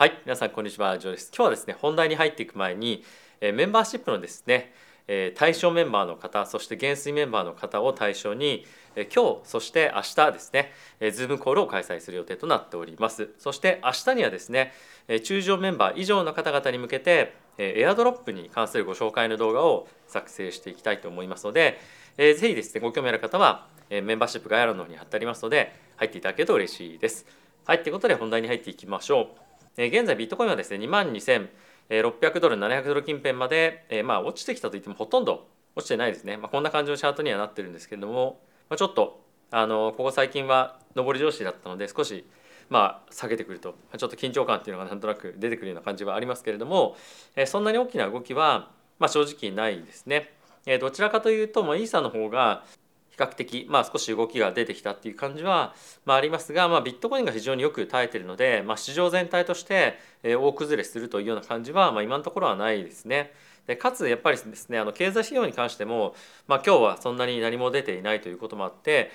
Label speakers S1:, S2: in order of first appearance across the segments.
S1: はい皆さんこんにちは。ジョーです。今日はですね本題に入っていく前にえメンバーシップのですねえ対象メンバーの方そして減衰メンバーの方を対象にえ今日そして明日ですねズームコールを開催する予定となっております。そして明日にはですねえ中上メンバー以上の方々に向けてエアドロップに関するご紹介の動画を作成していきたいと思いますのでぜひですねご興味ある方はえメンバーシップ概要欄の方に貼ってありますので入っていただけると嬉しいです。はいということで本題に入っていきましょう。現在ビットコインはですね2万2600ドル700ドル近辺まで、えまあ落ちてきたといってもほとんど落ちてないですね、まあ、こんな感じのチャートにはなってるんですけれども、まあ、ちょっとあのここ最近は上り調子だったので少しまあ下げてくるとちょっと緊張感っていうのがなんとなく出てくるような感じはありますけれども、えそんなに大きな動きは、まあ、正直ないですね。えどちらかというと、まあ、イーサの方が比較的、まあ、少し動きが出てきたっていう感じは、まあ、ありますが、まあ、ビットコインが非常によく耐えているので、まあ、市場全体として大崩れするというような感じは、まあ、今のところはないですね。でかつやっぱりですねあの経済指標に関しても、まあ、今日はそんなに何も出ていないということもあって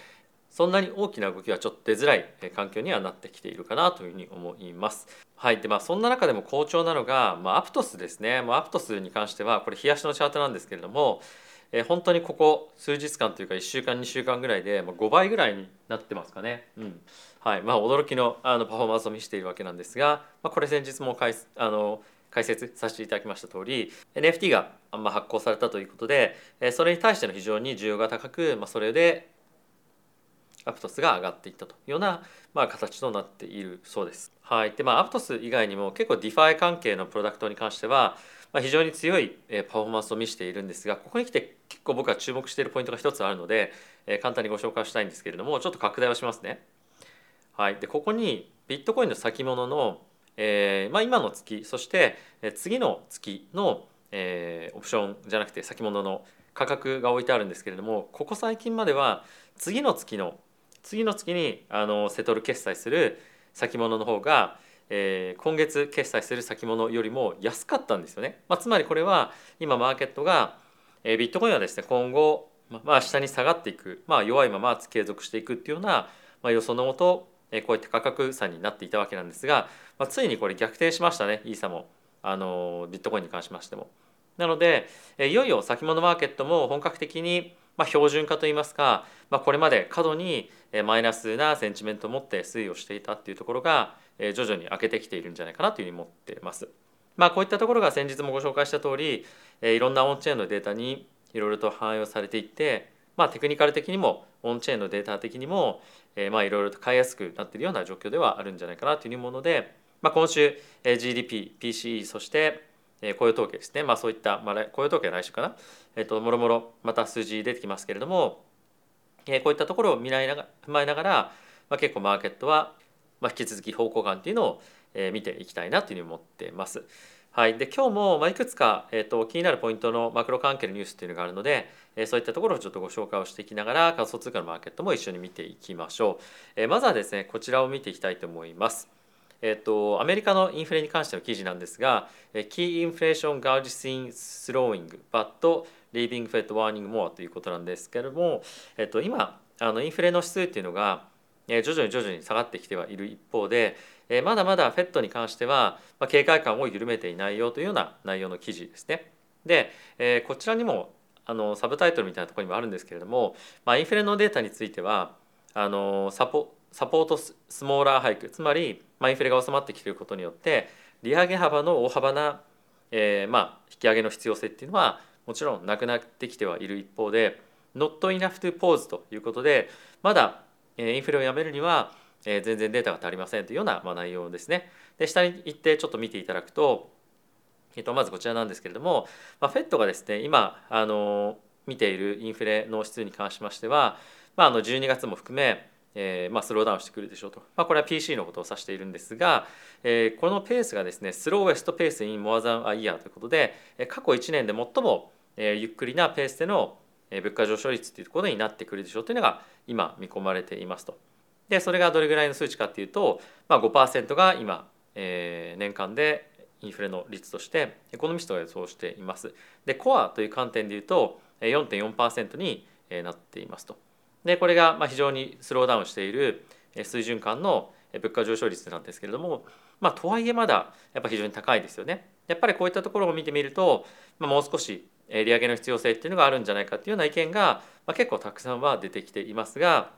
S1: そんなに大きな動きはちょっと出づらい環境にはなってきているかなというふうに思います。はい、でまあそんな中でも好調なのが、まあ、アプトスですね、まあ、アプトスに関してはこれ冷やしのチャートなんですけれどもえー、本当にここ数日間というか1週間2週間ぐらいで、ま、5倍ぐらいになってますかね。うんはいまあ、驚きのあのパフォーマンスを見せているわけなんですが、まあ、これ先日も解あの解説させていただきました通り NFT がま発行されたということでえそれに対しての非常に需要が高く、まあ、それで Aptos が上がっていったというような、まあ、形となっているそうです。はいでまあ、 Aptos 以外にも結構 DeFi 関係のプロダクトに関してはまあ、非常に強いパフォーマンスを見せているんですがここに来て結構僕は注目しているポイントが一つあるので、え簡単にご紹介したいんですけれどもちょっと拡大をしますね。はい、でここにビットコインの先物の、えーまあ、今の月そして次の月の、えー、オプションじゃなくて先物の価格が置いてあるんですけれどもここ最近までは次の月の次の月にあのセトル決済する先物の方がえー、今月決済する先物よりも安かったんですよね。まあ、つまりこれは今マーケットが、えー、ビットコインはですね今後、まあ、下に下がっていく、まあ、弱いまま継続していくっていうような、まあ、予想のもと、えー、こういった価格差になっていたわけなんですが、まあ、ついにこれ逆転しましたねイーサもあのビットコインに関しましても。なのでいよいよ先物マーケットも本格的にまあ、標準化といいますか、まあ、これまで過度にマイナスなセンチメントを持って推移をしていたっていうところが徐々に開けてきているんじゃないかなというふうに思ってます。まあ、こういったところが先日もご紹介した通りいろんなオンチェーンのデータにいろいろと反映されていって、まあ、テクニカル的にもオンチェーンのデータ的にもまあいろいろと買いやすくなっているような状況ではあるんじゃないかなというもので、まあ、今週 GDP、PCE そして雇用統計ですね、まあ、そういった、まあ、雇用統計は来週かな、えっと、もろもろまた数字出てきますけれども、えこういったところを見ないなが踏まえながら、まあ、結構マーケットは、まあ、引き続き方向感っていうのを、え見ていきたいなというふうに思っています。はい、で今日もまあいくつか、えーと、気になるポイントのマクロ関係のニュースっていうのがあるので、えー、そういったところをちょっとご紹介をしていきながら仮想通貨のマーケットも一緒に見ていきましょう。えー、まずはですねこちらを見ていきたいと思います。えっと、アメリカのインフレに関しての記事なんですが、Key Inflation Gauge Seen Slowing but Leaving Fed Warning More ということなんですけれども、えっと、今あのインフレの指数っていうのが徐々に徐々に下がってきてはいる一方でまだまだ FED に関しては警戒感を緩めていないよというような内容の記事ですね。でこちらにもあのサブタイトルみたいなところにもあるんですけれども、まあ、インフレのデータについてはあのサポサポートスモーラーハイクつまりまあインフレが収まってきていることによって利上げ幅の大幅な、えー、まあ引き上げの必要性っていうのはもちろんなくなってきてはいる一方で not enough to pause ということでまだインフレをやめるには全然データが足りませんというような内容ですね。で下に行ってちょっと見ていただくと、えっと、まずこちらなんですけれども、まあ、FED がですね今あの見ているインフレの指数に関しましては、まあ、あの12月も含めえーまあ、スローダウンしてくるでしょうと、まあ、これは PC のことを指しているんですが、えー、このペースがですねスローウェストペース in more than a year ということで過去1年で最も、えー、ゆっくりなペースでの物価上昇率というころになってくるでしょうというのが今見込まれていますと。でそれがどれぐらいの数値かっていうと、まあ5、が今、えー、年間でインフレの率としてエコノミストが予想しています。でコアという観点でいうと4.4%になっていますと。でこれがまあ非常にスローダウンしている水準間の物価上昇率なんですけれどもまあとはいえまだやっぱ非常に高いですよね。やっぱりこういったところを見てみると、まあ、もう少し利上げの必要性っていうのがあるんじゃないかっていうような意見が、ま、結構たくさんは出てきていますが、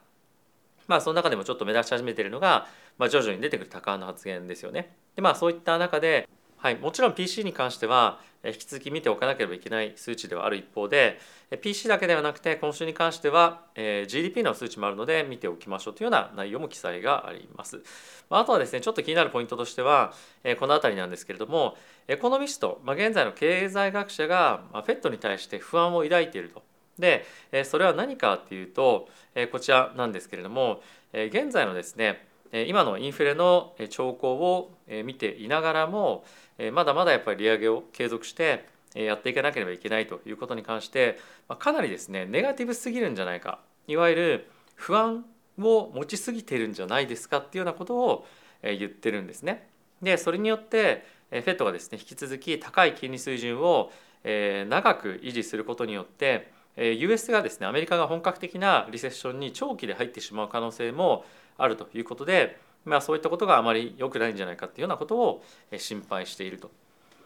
S1: まあ、その中でもちょっと目立ち始めているのが、まあ、徐々に出てくる高の発言ですよね。でまあそういった中で、はい、もちろん PC に関しては引き続き見ておかなければいけない数値ではある一方で PC だけではなくて今週に関しては GDP の数値もあるので見ておきましょうというような内容も記載があります。あとはですねちょっと気になるポイントとしてはこの辺りなんですけれどもエコノミスト、現在の経済学者が FED に対して不安を抱いていると。でそれは何かっていうとこちらなんですけれども現在のですね今のインフレの兆候を見ていながらもまだまだやっぱり利上げを継続してやっていかなければいけないということに関してかなりですねネガティブすぎるんじゃないかいわゆる不安を持ちすぎてるんじゃないですかっていうようなことを言ってるんですね。でそれによってフェットがですね引き続き高い金利水準を長く維持することによって US がですねアメリカが本格的なリセッションに長期で入ってしまう可能性もあるということで、まあ、そういったことがあまり良くないんじゃないかっていうようなことを心配していると。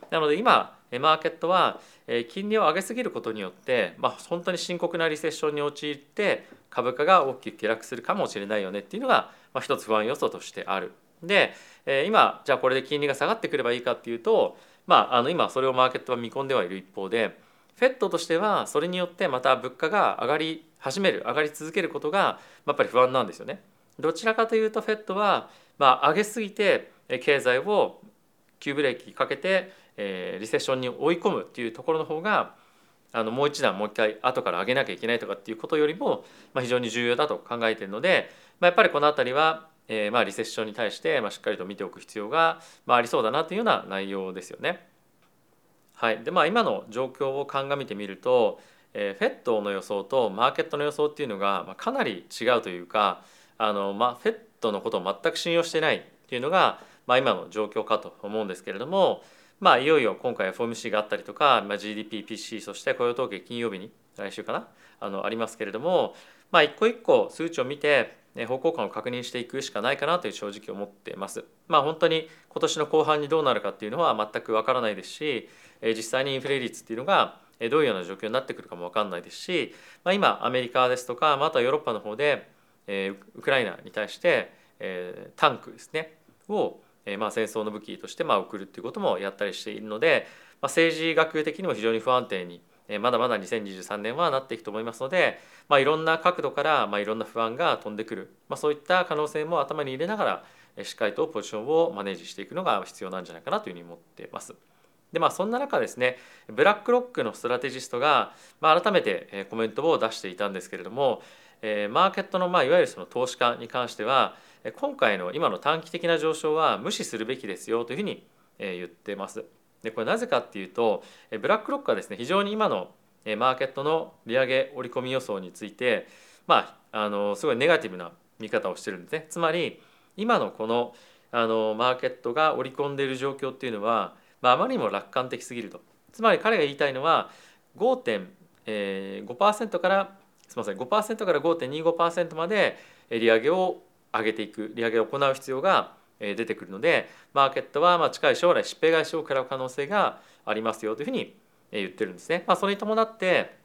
S1: なので今マーケットは金利を上げすぎることによって、まあ、本当に深刻なリセッションに陥って株価が大きく下落するかもしれないよねっていうのが、まあ、一つ不安要素としてある。で今じゃあこれで金利が下がってくればいいかっていうと、まあ、あの今それをマーケットは見込んではいる一方でフェットとしてはそれによってまた物価が上がり始める上がり続けることがやっぱり不安なんですよね。どちらかというとフェットは、まあ、上げすぎて経済を急ブレーキかけて、え、リセッションに追い込むっていうところの方があのもう一段もう一回後から上げなきゃいけないとかっていうことよりも、まあ、非常に重要だと考えているので、まあ、やっぱりこの辺りは、え、まあリセッションに対して、まあ、しっかりと見ておく必要が、まあ、ありそうだなというような内容ですよね。はいでまあ、今の状況を鑑みてみると、えー、フェットの予想とマーケットの予想っていうのが、まあ、かなり違うというかあの、まあ、フェットのことを全く信用してないっていうのが、まあ、今の状況かと思うんですけれども、まあ、いよいよ今回 FOMC があったりとか、まあ、GDP、PC そして雇用統計金曜日に来週かなあのありますけれども、まあ、一個一個数値を見て方向感を確認していくしかないかなという正直思っています。まあ本当に今年の後半にどうなるかっていうのは全くわからないですし実際にインフレ率っていうのがどういうような状況になってくるかもわかんないですし、まあ、今アメリカですとか、まあ、あとはヨーロッパの方でウクライナに対してタンクですねをまあ戦争の武器としてまあ送るっていうこともやったりしているので、まあ、政治学的にも非常に不安定にまだまだ2023年はなっていくと思いますので、まあ、いろんな角度からまあいろんな不安が飛んでくる、まあ、そういった可能性も頭に入れながらしっかりとポジションをマネージしていくのが必要なんじゃないかなというふうに思っています。でまあそんな中ですねブラックロックのストラテジストが、まあ、改めてコメントを出していたんですけれどもえマーケットの、まあ、いわゆるその投資家に関しては今回の今の短期的な上昇は無視するべきですよというふうに言ってます。でこれなぜかっていうとブラックロックはですね非常に今のマーケットの利上げ織り込み予想についてまああのすごいネガティブな見方をしてるんですね。つまり今のこのあのマーケットが織り込んでいる状況っていうのは、まあ、あまりにも楽観的すぎると。つまり彼が言いたいのは5.5%からすみません5%から5.25%まで利上げを上げていく利上げを行う必要が出てくるのでマーケットはま近い将来疾病返しを食らう可能性がありますよというふうに言ってるんですね。まあ、それに伴って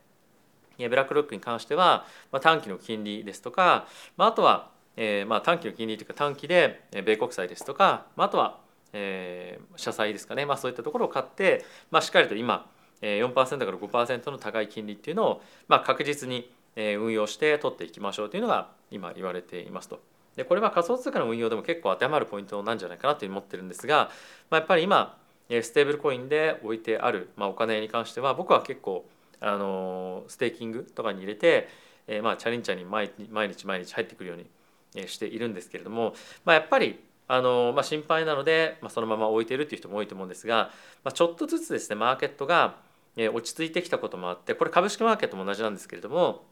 S1: ブラックロックに関しては、ま短期の金利ですとか、まあ、あとは、え、まあ短期の金利というか短期で米国債ですとか、まあ、あとは、え、社債ですかね、まあ、そういったところを買って、まあ、しっかりと今4%から5%の高い金利っていうのを、まあ、確実に運用して取っていきましょうというのが今言われていますと。でこれは仮想通貨の運用でも結構当てはまるポイントなんじゃないかなと思ってるんですが、まあ、やっぱり今ステーブルコインで置いてある、まあ、お金に関しては僕は結構あのステーキングとかに入れて、え、まあチャリンチャリン毎毎日毎日入ってくるようにしているんですけれども、まあ、やっぱりあの、まあ、心配なので、まあ、そのまま置いてるっていう人も多いと思うんですが、まあ、ちょっとずつですねマーケットが落ち着いてきたこともあってこれ株式マーケットも同じなんですけれども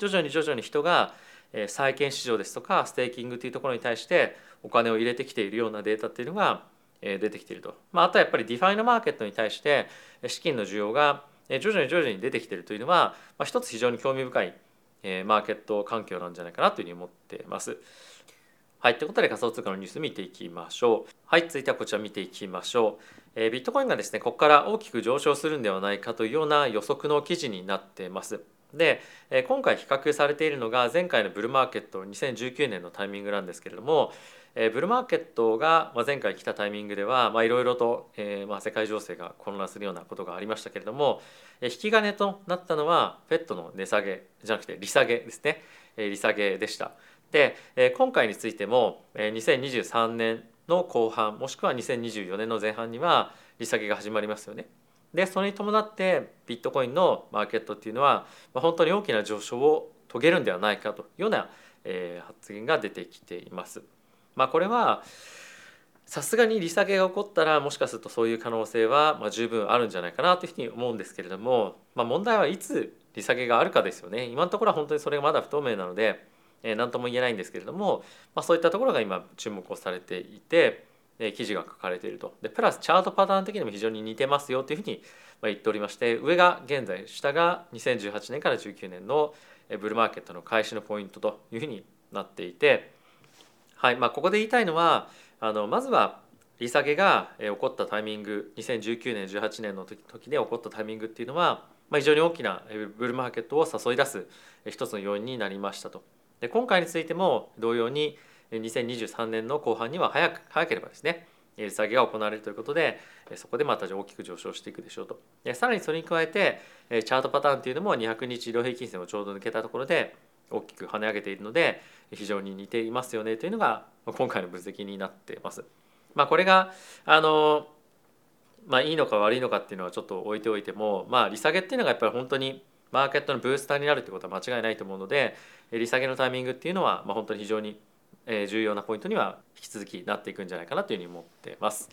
S1: 徐々に徐々に人が債券市場ですとかステーキングというところに対してお金を入れてきているようなデータっていうのが出てきていると、まあ、とはやっぱり DeFi のマーケットに対して資金の需要が徐々に徐々に出てきているというのは、まあ、一つ非常に興味深いマーケット環境なんじゃないかなというふうに思っています。はい、ということで仮想通貨のニュース見ていきましょう。はい、続いてはこちら見ていきましょう。えー、ビットコインがですね、ここから大きく上昇するんではないかというような予測の記事になっています。で、今回比較されているのが前回のブルーマーケット2019年のタイミングなんですけれども、ブルーマーケットが前回来たタイミングではいろいろと、世界情勢が混乱するようなことがありましたけれども、引き金となったのはフェットの値下げじゃなくて利下げですね、利下げでした。で、今回についても、2023年の後半もしくは2024年の前半には利下げが始まりますよね。でそれに伴ってビットコインのマーケットっていうのは、まあ、本当に大きな上昇を遂げるんではないかというような、えー、発言が出てきています。まあ、これはさすがに利下げが起こったらもしかするとそういう可能性はまあ十分あるんじゃないかなというふうに思うんですけれども、まあ、問題はいつ利下げがあるかですよね今のところは本当にそれがまだ不透明なのでえー、何とも言えないんですけれども、まあ、そういったところが今注目をされていて、記事が書かれているとでプラスチャートパターン的にも非常に似てますよというふうに言っておりまして上が現在下が2018年から19年のブルーマーケットの開始のポイントというふうになっていて、はいまあ、ここで言いたいのはあのまずは利下げが起こったタイミング2019年18年の時で起こったタイミングっていうのは、まあ、非常に大きなブルーマーケットを誘い出す一つの要因になりましたと。で今回についても同様に2023年の後半には早く早ければですね利下げが行われるということでそこでまた大きく上昇していくでしょうとさらにそれに加えてチャートパターンというのも200日移動平均線をちょうど抜けたところで大きく跳ね上げているので非常に似ていますよねというのが今回の分析になってます。まあ、これがあのまあいいのか悪いのかっていうのはちょっと置いておいてもまあ利下げっていうのがやっぱり本当にマーケットのブースターになるってことは間違いないと思うので利下げのタイミングっていうのは、まあ、本当に非常に重要なポイントには引き続きなっていくんじゃないかなというふうに思ってます。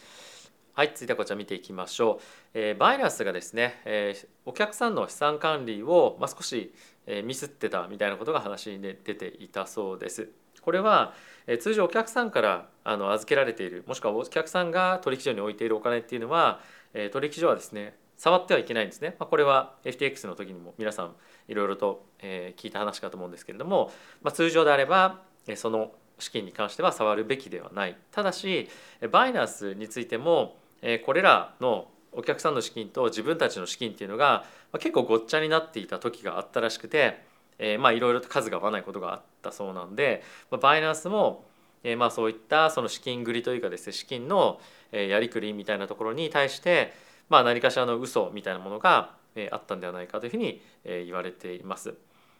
S1: はい、続いてはこちら見ていきましょう。えー、バイナンスがですね、えー、お客さんの資産管理を、まあ、少し、えー、ミスってたみたいなことが話に出ていたそうです。これは、えー、通常お客さんからあの預けられているもしくはお客さんが取引所に置いているお金っていうのは、えー、取引所はですね触ってはいけないんですね。まあ、これは FTX の時にも皆さんいろいろと、え聞いた話かと思うんですけれども、まあ、通常であればその資金に関しては触るべきではない。ただしバイナンスについてもこれらのお客さんの資金と自分たちの資金っていうのが結構ごっちゃになっていた時があったらしくて、えまあいろいろと数が合わないことがあったそうなんで、まあ、バイナンスもえまあそういったその資金繰りというかですね資金のやりくりみたいなところに対してまあ、何かしらの嘘みたいなものがあったんではないかというふうに言われています。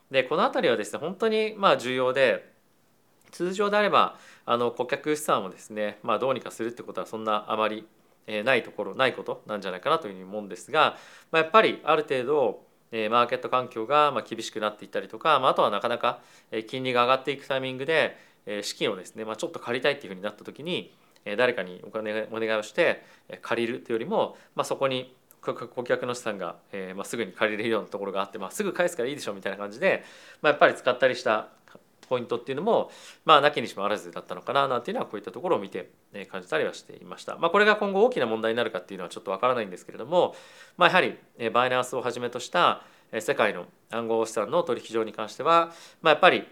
S1: でこの辺りはですね本当にまあ重要で通常であればあの顧客資産をですね、まあ、どうにかするってことはそんなあまりないところないことなんじゃないかなというふうに思うんですが、まあ、やっぱりある程度マーケット環境が厳しくなっていったりとか、まあ、あとはなかなか金利が上がっていくタイミングで資金をですね、まあ、ちょっと借りたいっていうふうになった時に誰かにお金お願いをして借りるというよりも、まあ、そこに顧客の資産が、えーまあ、すぐに借りれるようなところがあって、まあ、すぐ返すからいいでしょうみたいな感じで、まあ、やっぱり使ったりしたポイントっていうのも、まあ、なきにしもあらずだったのかななんていうのはこういったところを見て感じたりはしていました。まあ、これが今後大きな問題になるかっていうのはちょっとわからないんですけれども、まあ、やはりバイナンスをはじめとした世界の暗号資産の取引所に関しては、まあ、やっぱり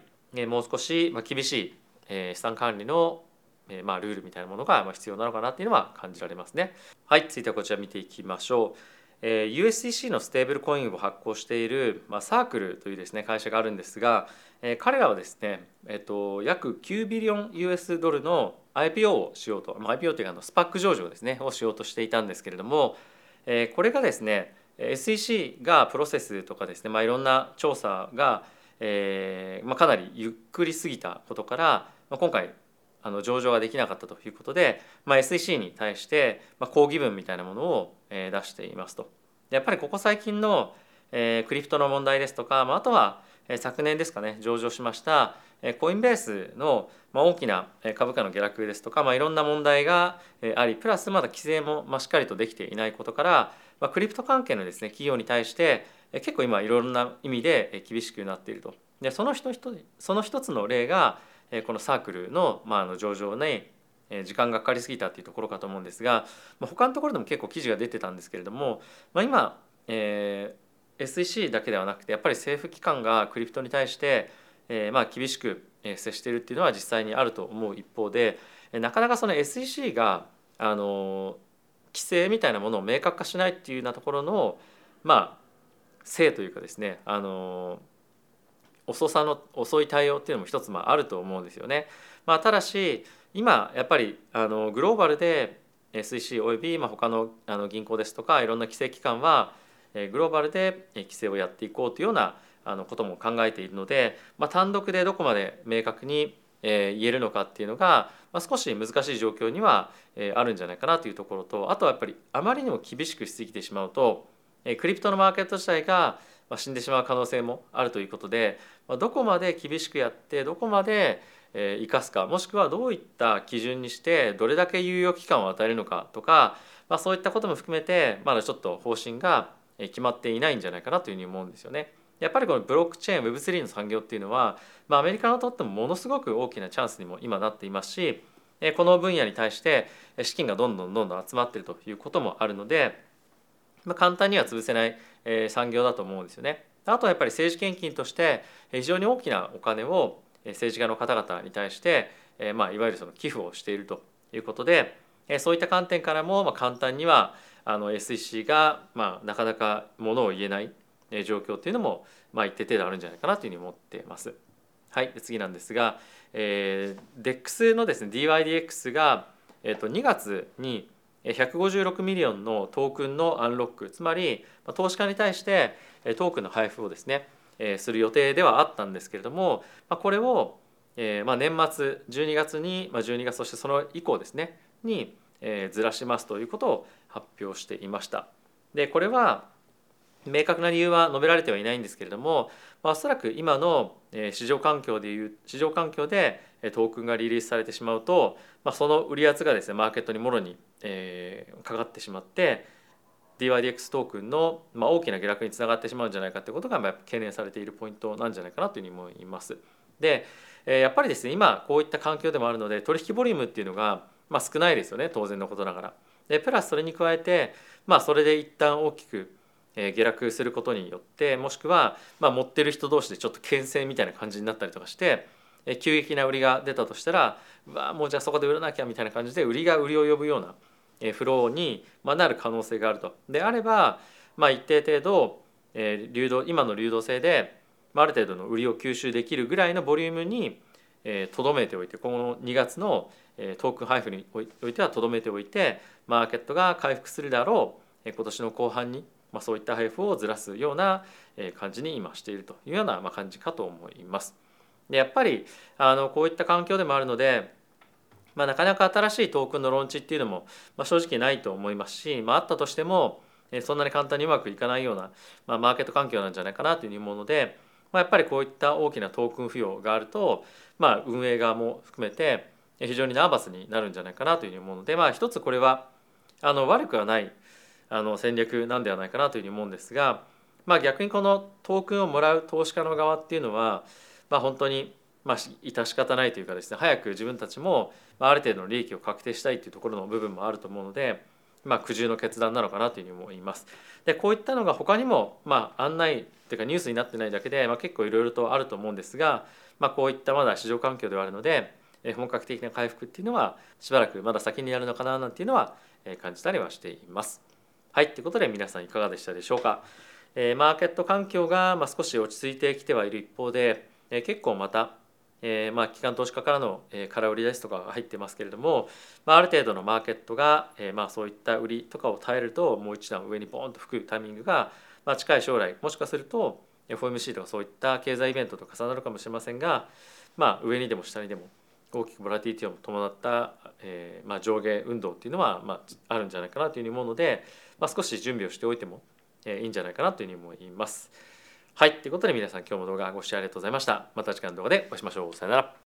S1: もう少し厳しい資産管理のえまあ、ルールみたいなものが必要なのかなっていうのは感じられますね。はい、続いてはこちら見ていきましょう。えー、USDC のステーブルコインを発行している、まあ、サークルというですね会社があるんですが、えー、彼らはですね、えーと、約9ビリオン US ドルの IPO をしようと、まあ、IPO というかあのスパック上場ですねをしようとしていたんですけれども、えー、これがですね SEC がプロセスとかですね、まあ、いろんな調査が、えーまあ、かなりゆっくりすぎたことから、まあ、今回あの上場ができなかったということで、まあ、SEC に対して、まあ、抗議文みたいなものを、出していますと。やっぱりここ最近の、クリプトの問題ですとか、あ、とは、昨年ですかね上場しました、コインベースの、大きな株価の下落ですとか、まあ、いろんな問題がありプラスまだ規制も、しっかりとできていないことから、ま、クリプト関係のですね企業に対して結構今いろんな意味で厳しくなっていると。でその一その一つの例がこのサークルの,、まあ、の上場に時間がかかりすぎたっていうところかと思うんですが、まあ、他のところでも結構記事が出てたんですけれども、まあ、今、えー、SEC だけではなくてやっぱり政府機関がクリプトに対して、えー、まあ厳しく接しているっていうのは実際にあると思う一方でなかなかその SEC があの規制みたいなものを明確化しないっていうようなところのまあ性というかですねあの遅さの遅い対応っていうのも一つまあると思うんですよね。まあ、ただし今やっぱりあのグローバルで SEC およびまあ他のあの銀行ですとかいろんな規制機関はグローバルで規制をやっていこうというようなあのことも考えているので、まあ、単独でどこまで明確に言えるのかっていうのが、まあ、少し難しい状況にはあるんじゃないかなというところとあとはやっぱりあまりにも厳しくしすぎてしまうとクリプトのマーケット自体が死んでしまう可能性もあるということでどこまで厳しくやってどこまで生かすかもしくはどういった基準にしてどれだけ猶予期間を与えるのかとか、まあ、そういったことも含めてまだちょっと方針が決まっていないんじゃないかなというふうに思うんですよね。やっぱりこのブロックチェーン Web3 の産業っていうのは、まあ、アメリカにとってもものすごく大きなチャンスにも今なっていますしこの分野に対して資金がどんどんどんどん集まっているということもあるので、まあ、簡単には潰せない産業だと思うんですよね。あとはやっぱり政治献金として非常に大きなお金を政治家の方々に対して、まあ、いわゆるその寄付をしているということでそういった観点からもまあ簡単にはあの SEC がまあなかなかものを言えない状況っていうのもまあ一定程度あるんじゃないかなというふうに思ってます。はい、次なんですが、えー、DEX のですね dYdX が、えー、と2月に156 million のトークンのアンロックつまり投資家に対してトークンの配布をですねする予定ではあったんですけれどもこれをま年末12月に12月そしてその以降ですねにずらしますということを発表していました。でこれは明確な理由は述べられてはいないんですけれども、まあ、おそらく今の市場環境でいう市場環境でトークンがリリースされてしまうと、まあ、その売り圧がですねマーケットにもろに、えー、かかってしまって DYDX トークンの、まあ、大きな下落につながってしまうんじゃないかということが、まあ、懸念されているポイントなんじゃないかなというふうに思います。で、え、やっぱりですね今こういった環境でもあるので取引ボリュームっていうのが、まあ、少ないですよね当然のことながら。でプラスそれに加えて、まあ、それで一旦大きく下落することによってもしくは、まあ、持ってる人同士でちょっと牽制みたいな感じになったりとかして急激な売りが出たとしたらうわもうじゃあそこで売らなきゃみたいな感じで売りが売りを呼ぶようなフローになる可能性があると。であれば、まあ、一定程度流動今の流動性である程度の売りを吸収できるぐらいのボリュームにとどめておいてこの2月のトークン配布においてはとどめておいてマーケットが回復するであろう今年の後半にまあ、そういった配布をずらすような感じに今しているというような感じかと思います。でやっぱりあのこういった環境でもあるので、まあ、なかなか新しいトークンのローンチっていうのも、まあ、正直ないと思いますし、まあ、あったとしてもそんなに簡単にうまくいかないような、まあ、マーケット環境なんじゃないかなというふうに思うので、まあ、やっぱりこういった大きなトークン付与があると、まあ、運営側も含めて非常にナーバスになるんじゃないかなというふうに思うので、まあ、一つこれはあの悪くはないあの戦略なんではないかなというふうに思うんですが、まあ、逆にこのトークンをもらう投資家の側っていうのは、まあ、本当にまあ致し方ないというかですね早く自分たちもある程度の利益を確定したいというところの部分もあると思うので、まあ、苦渋の決断なのかなというふうに思います。でこういったのが他にも、まあ、案内というかニュースになってないだけで、まあ、結構いろいろとあると思うんですが、まあ、こういったまだ市場環境ではあるので本格的な回復っていうのはしばらくまだ先にやるのかななんていうのは感じたりはしています。はいということで皆さんいかがでしたでしょうか。マーケット環境が、少し落ち着いてきてはいる一方で、え、結構また、えー、まあ機関投資家からの、え、空売りですとかが入ってますけれども、まあ、ある程度のマーケットが、え、まあそういった売りとかを耐えるともう一段上にボーンと吹くタイミングが、まあ、近い将来もしかすると FOMC とかそういった経済イベントと重なるかもしれませんが、まあ、上にでも下にでも大きくボラティティを伴った、えーまあ、上下運動っていうのは、まあ、あるんじゃないかなというふうに思うので、まあ、少し準備をしておいても、え、いいんじゃないかなというふうに思います。はいということで皆さん今日も動画ご視聴ありがとうございました。また次回の動画でお会いしましょう。さよなら。